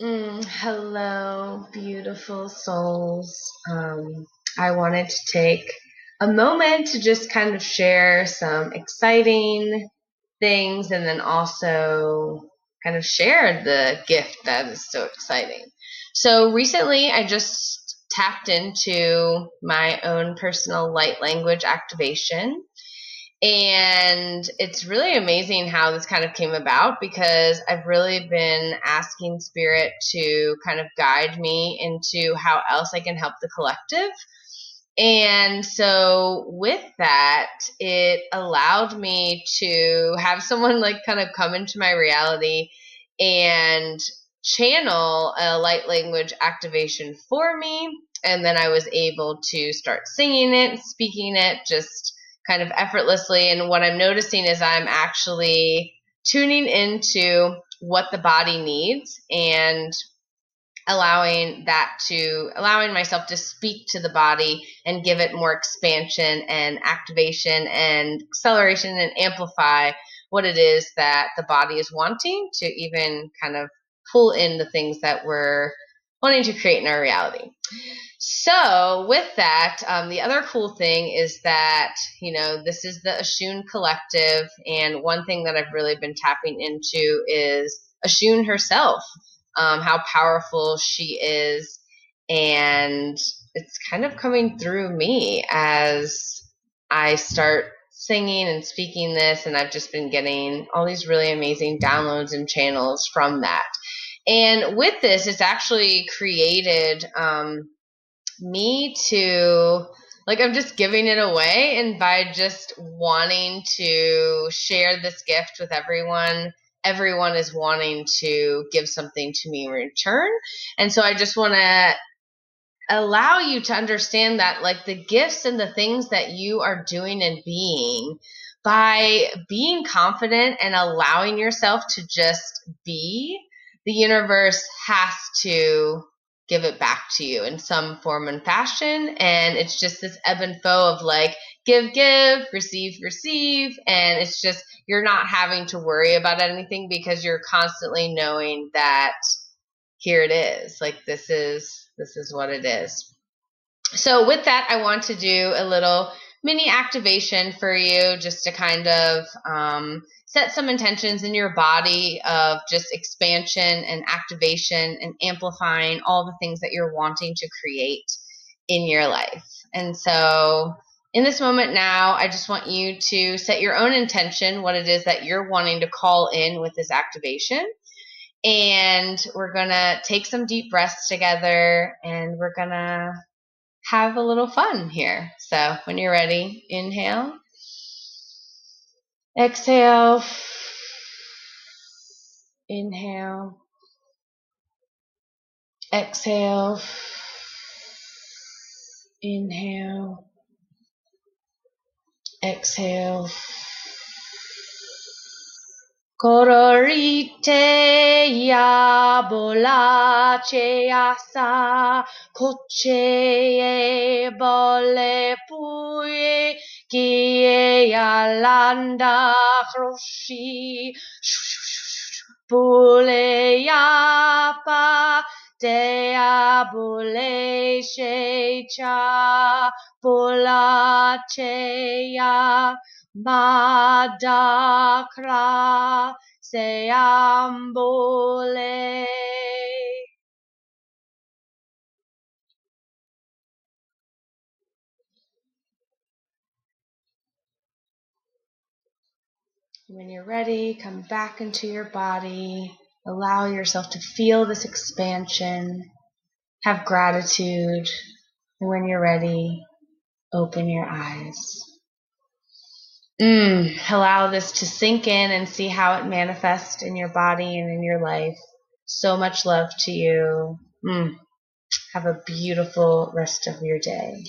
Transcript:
Mm, hello, beautiful souls. Um, I wanted to take a moment to just kind of share some exciting things and then also kind of share the gift that is so exciting. So recently I just tapped into my own personal light language activation and it's really amazing how this kind of came about because I've really been asking Spirit to kind of guide me into how else I can help the collective. And so with that, it allowed me to have someone like kind of come into my reality and channel a light language activation for me. And then I was able to start singing it, speaking it, just kind of effortlessly. And what I'm noticing is I'm actually tuning into what the body needs and allowing that to allowing myself to speak to the body and give it more expansion and activation and acceleration and amplify what it is that the body is wanting to even kind of pull in the things that we're wanting to create in our reality. So, with that, um, the other cool thing is that, you know, this is the Oshun Collective, and one thing that I've really been tapping into is Oshun herself, um, how powerful she is, and it's kind of coming through me as I start singing and speaking this, and I've just been getting all these really amazing downloads and channels from that. And with this, it's actually created um, me to like I'm just giving it away, and by just wanting to share this gift with everyone, everyone is wanting to give something to me in return. And so I just want to allow you to understand that like the gifts and the things that you are doing and being by being confident and allowing yourself to just be the universe has to give it back to you in some form and fashion. And it's just this ebb and flow of like, give, give, receive, receive. And it's just, you're not having to worry about anything because you're constantly knowing that here it is. Like, this is, this is what it is. So with that, I want to do a little mini activation for you just to kind of, um, set some intentions in your body of just expansion and activation and amplifying all the things that you're wanting to create in your life. And so, in this moment now, I just want you to set your own intention, what it is that you're wanting to call in with this activation. And we're going to take some deep breaths together and we're going to have a little fun here. So, when you're ready, inhale. Exhale. Inhale. Exhale. Inhale. Exhale. Kororite ya bolache asa koche bole puye Kie alanda roshi Bule yapa Dea bule shecha Bula cheya Madakra Seambule When you're ready, come back into your body. Allow yourself to feel this expansion. Have gratitude. And when you're ready, open your eyes. Mm, allow this to sink in and see how it manifests in your body and in your life. So much love to you. Mm, have a beautiful rest of your day.